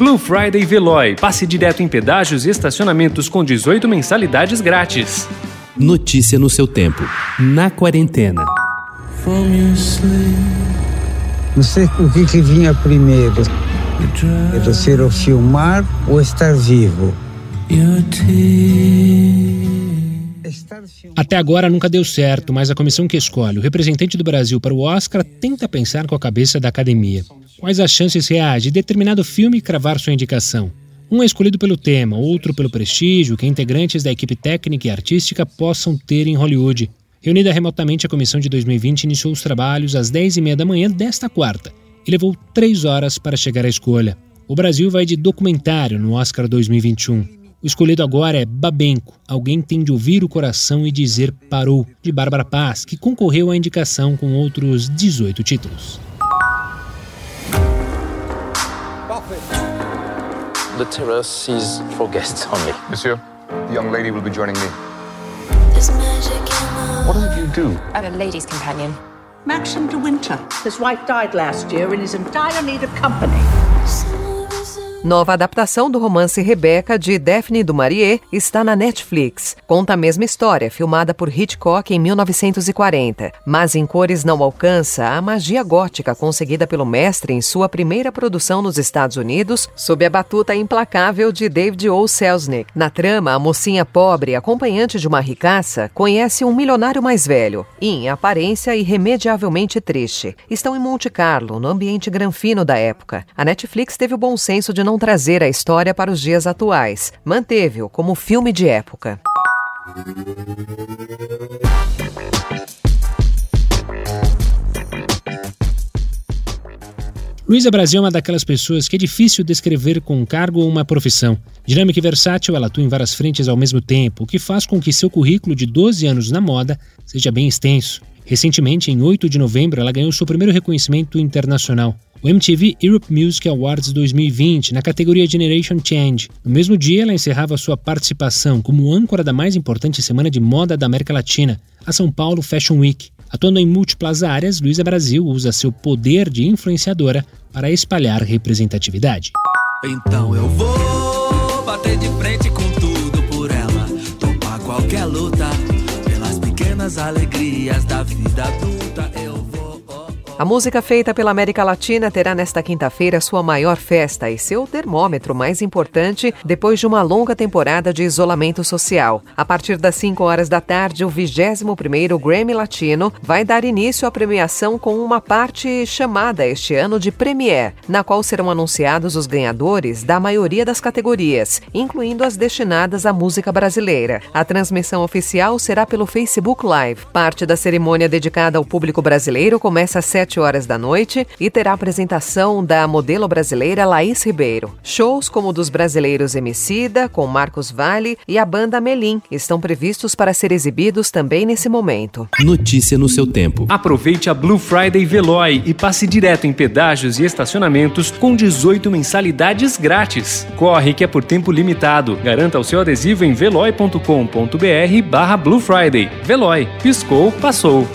Blue Friday Veloy. Passe direto em pedágios e estacionamentos com 18 mensalidades grátis. Notícia no seu tempo. Na quarentena. Não sei o que, que vinha primeiro. Era ser o filmar ou estar vivo? Até agora nunca deu certo, mas a comissão que escolhe o representante do Brasil para o Oscar tenta pensar com a cabeça da academia. Quais as chances reais de determinado filme cravar sua indicação? Um é escolhido pelo tema, outro pelo prestígio que integrantes da equipe técnica e artística possam ter em Hollywood. Reunida remotamente, a comissão de 2020 iniciou os trabalhos às 10h30 da manhã desta quarta e levou três horas para chegar à escolha. O Brasil vai de documentário no Oscar 2021. O escolhido agora é Babenco, Alguém Tem de Ouvir o Coração e Dizer Parou, de Bárbara Paz, que concorreu à indicação com outros 18 títulos. The terrace is for guests only. Monsieur, the young lady will be joining me. What did you do? I'm a lady's companion. Maxim de Winter. His wife died last year and is in dire need of company. Nova adaptação do romance Rebecca, de Daphne du Maurier, está na Netflix. Conta a mesma história, filmada por Hitchcock em 1940, mas em cores não alcança a magia gótica conseguida pelo mestre em sua primeira produção nos Estados Unidos, sob a batuta implacável de David O. Selznick. Na trama, a mocinha pobre, acompanhante de uma ricaça, conhece um milionário mais velho e, em aparência, irremediavelmente triste. Estão em Monte Carlo, no ambiente granfino da época. A Netflix teve o bom senso de não trazer a história para os dias atuais. Manteve-o como filme de época. Luísa Brasil é uma daquelas pessoas que é difícil descrever com um cargo ou uma profissão. Dinâmica e versátil, ela atua em várias frentes ao mesmo tempo, o que faz com que seu currículo de 12 anos na moda seja bem extenso. Recentemente, em 8 de novembro, ela ganhou seu primeiro reconhecimento internacional o MTV Europe Music Awards 2020 na categoria Generation Change. No mesmo dia, ela encerrava sua participação como âncora da mais importante semana de moda da América Latina, a São Paulo Fashion Week. Atuando em múltiplas áreas, Luísa Brasil usa seu poder de influenciadora para espalhar representatividade. Então eu vou bater de frente com tudo por ela, topar qualquer luta pelas pequenas alegrias da vida adulta. A música feita pela América Latina terá nesta quinta-feira sua maior festa e seu termômetro mais importante depois de uma longa temporada de isolamento social. A partir das 5 horas da tarde, o 21º Grammy Latino vai dar início à premiação com uma parte chamada este ano de Premiere, na qual serão anunciados os ganhadores da maioria das categorias, incluindo as destinadas à música brasileira. A transmissão oficial será pelo Facebook Live. Parte da cerimônia dedicada ao público brasileiro começa às 7 horas da noite e terá apresentação da modelo brasileira Laís Ribeiro. Shows como o dos brasileiros Emicida, com Marcos Vale e a banda Melim estão previstos para ser exibidos também nesse momento. Notícia no seu tempo. Aproveite a Blue Friday Veloy e passe direto em pedágios e estacionamentos com 18 mensalidades grátis. Corre que é por tempo limitado. Garanta o seu adesivo em veloy.com.br barra Blue Friday. Veloy. Piscou, passou.